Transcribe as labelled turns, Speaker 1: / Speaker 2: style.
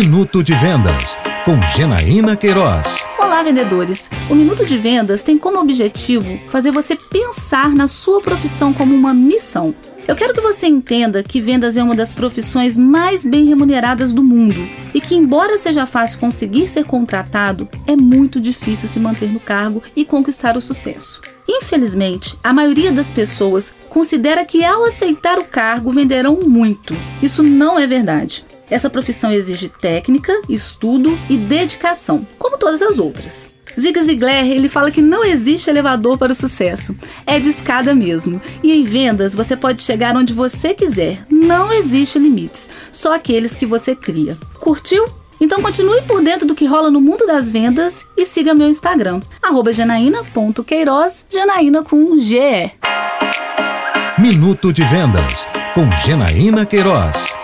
Speaker 1: Minuto de Vendas, com Genaína Queiroz.
Speaker 2: Olá, vendedores! O Minuto de Vendas tem como objetivo fazer você pensar na sua profissão como uma missão. Eu quero que você entenda que vendas é uma das profissões mais bem remuneradas do mundo e que, embora seja fácil conseguir ser contratado, é muito difícil se manter no cargo e conquistar o sucesso. Infelizmente, a maioria das pessoas considera que ao aceitar o cargo venderão muito. Isso não é verdade. Essa profissão exige técnica, estudo e dedicação, como todas as outras. Zig Ziglar, ele fala que não existe elevador para o sucesso. É de escada mesmo. E em vendas, você pode chegar onde você quiser. Não existe limites, só aqueles que você cria. Curtiu? Então continue por dentro do que rola no mundo das vendas e siga meu Instagram, janaína.queiroz, Janaína com G.
Speaker 1: Minuto de Vendas, com Genaína Queiroz.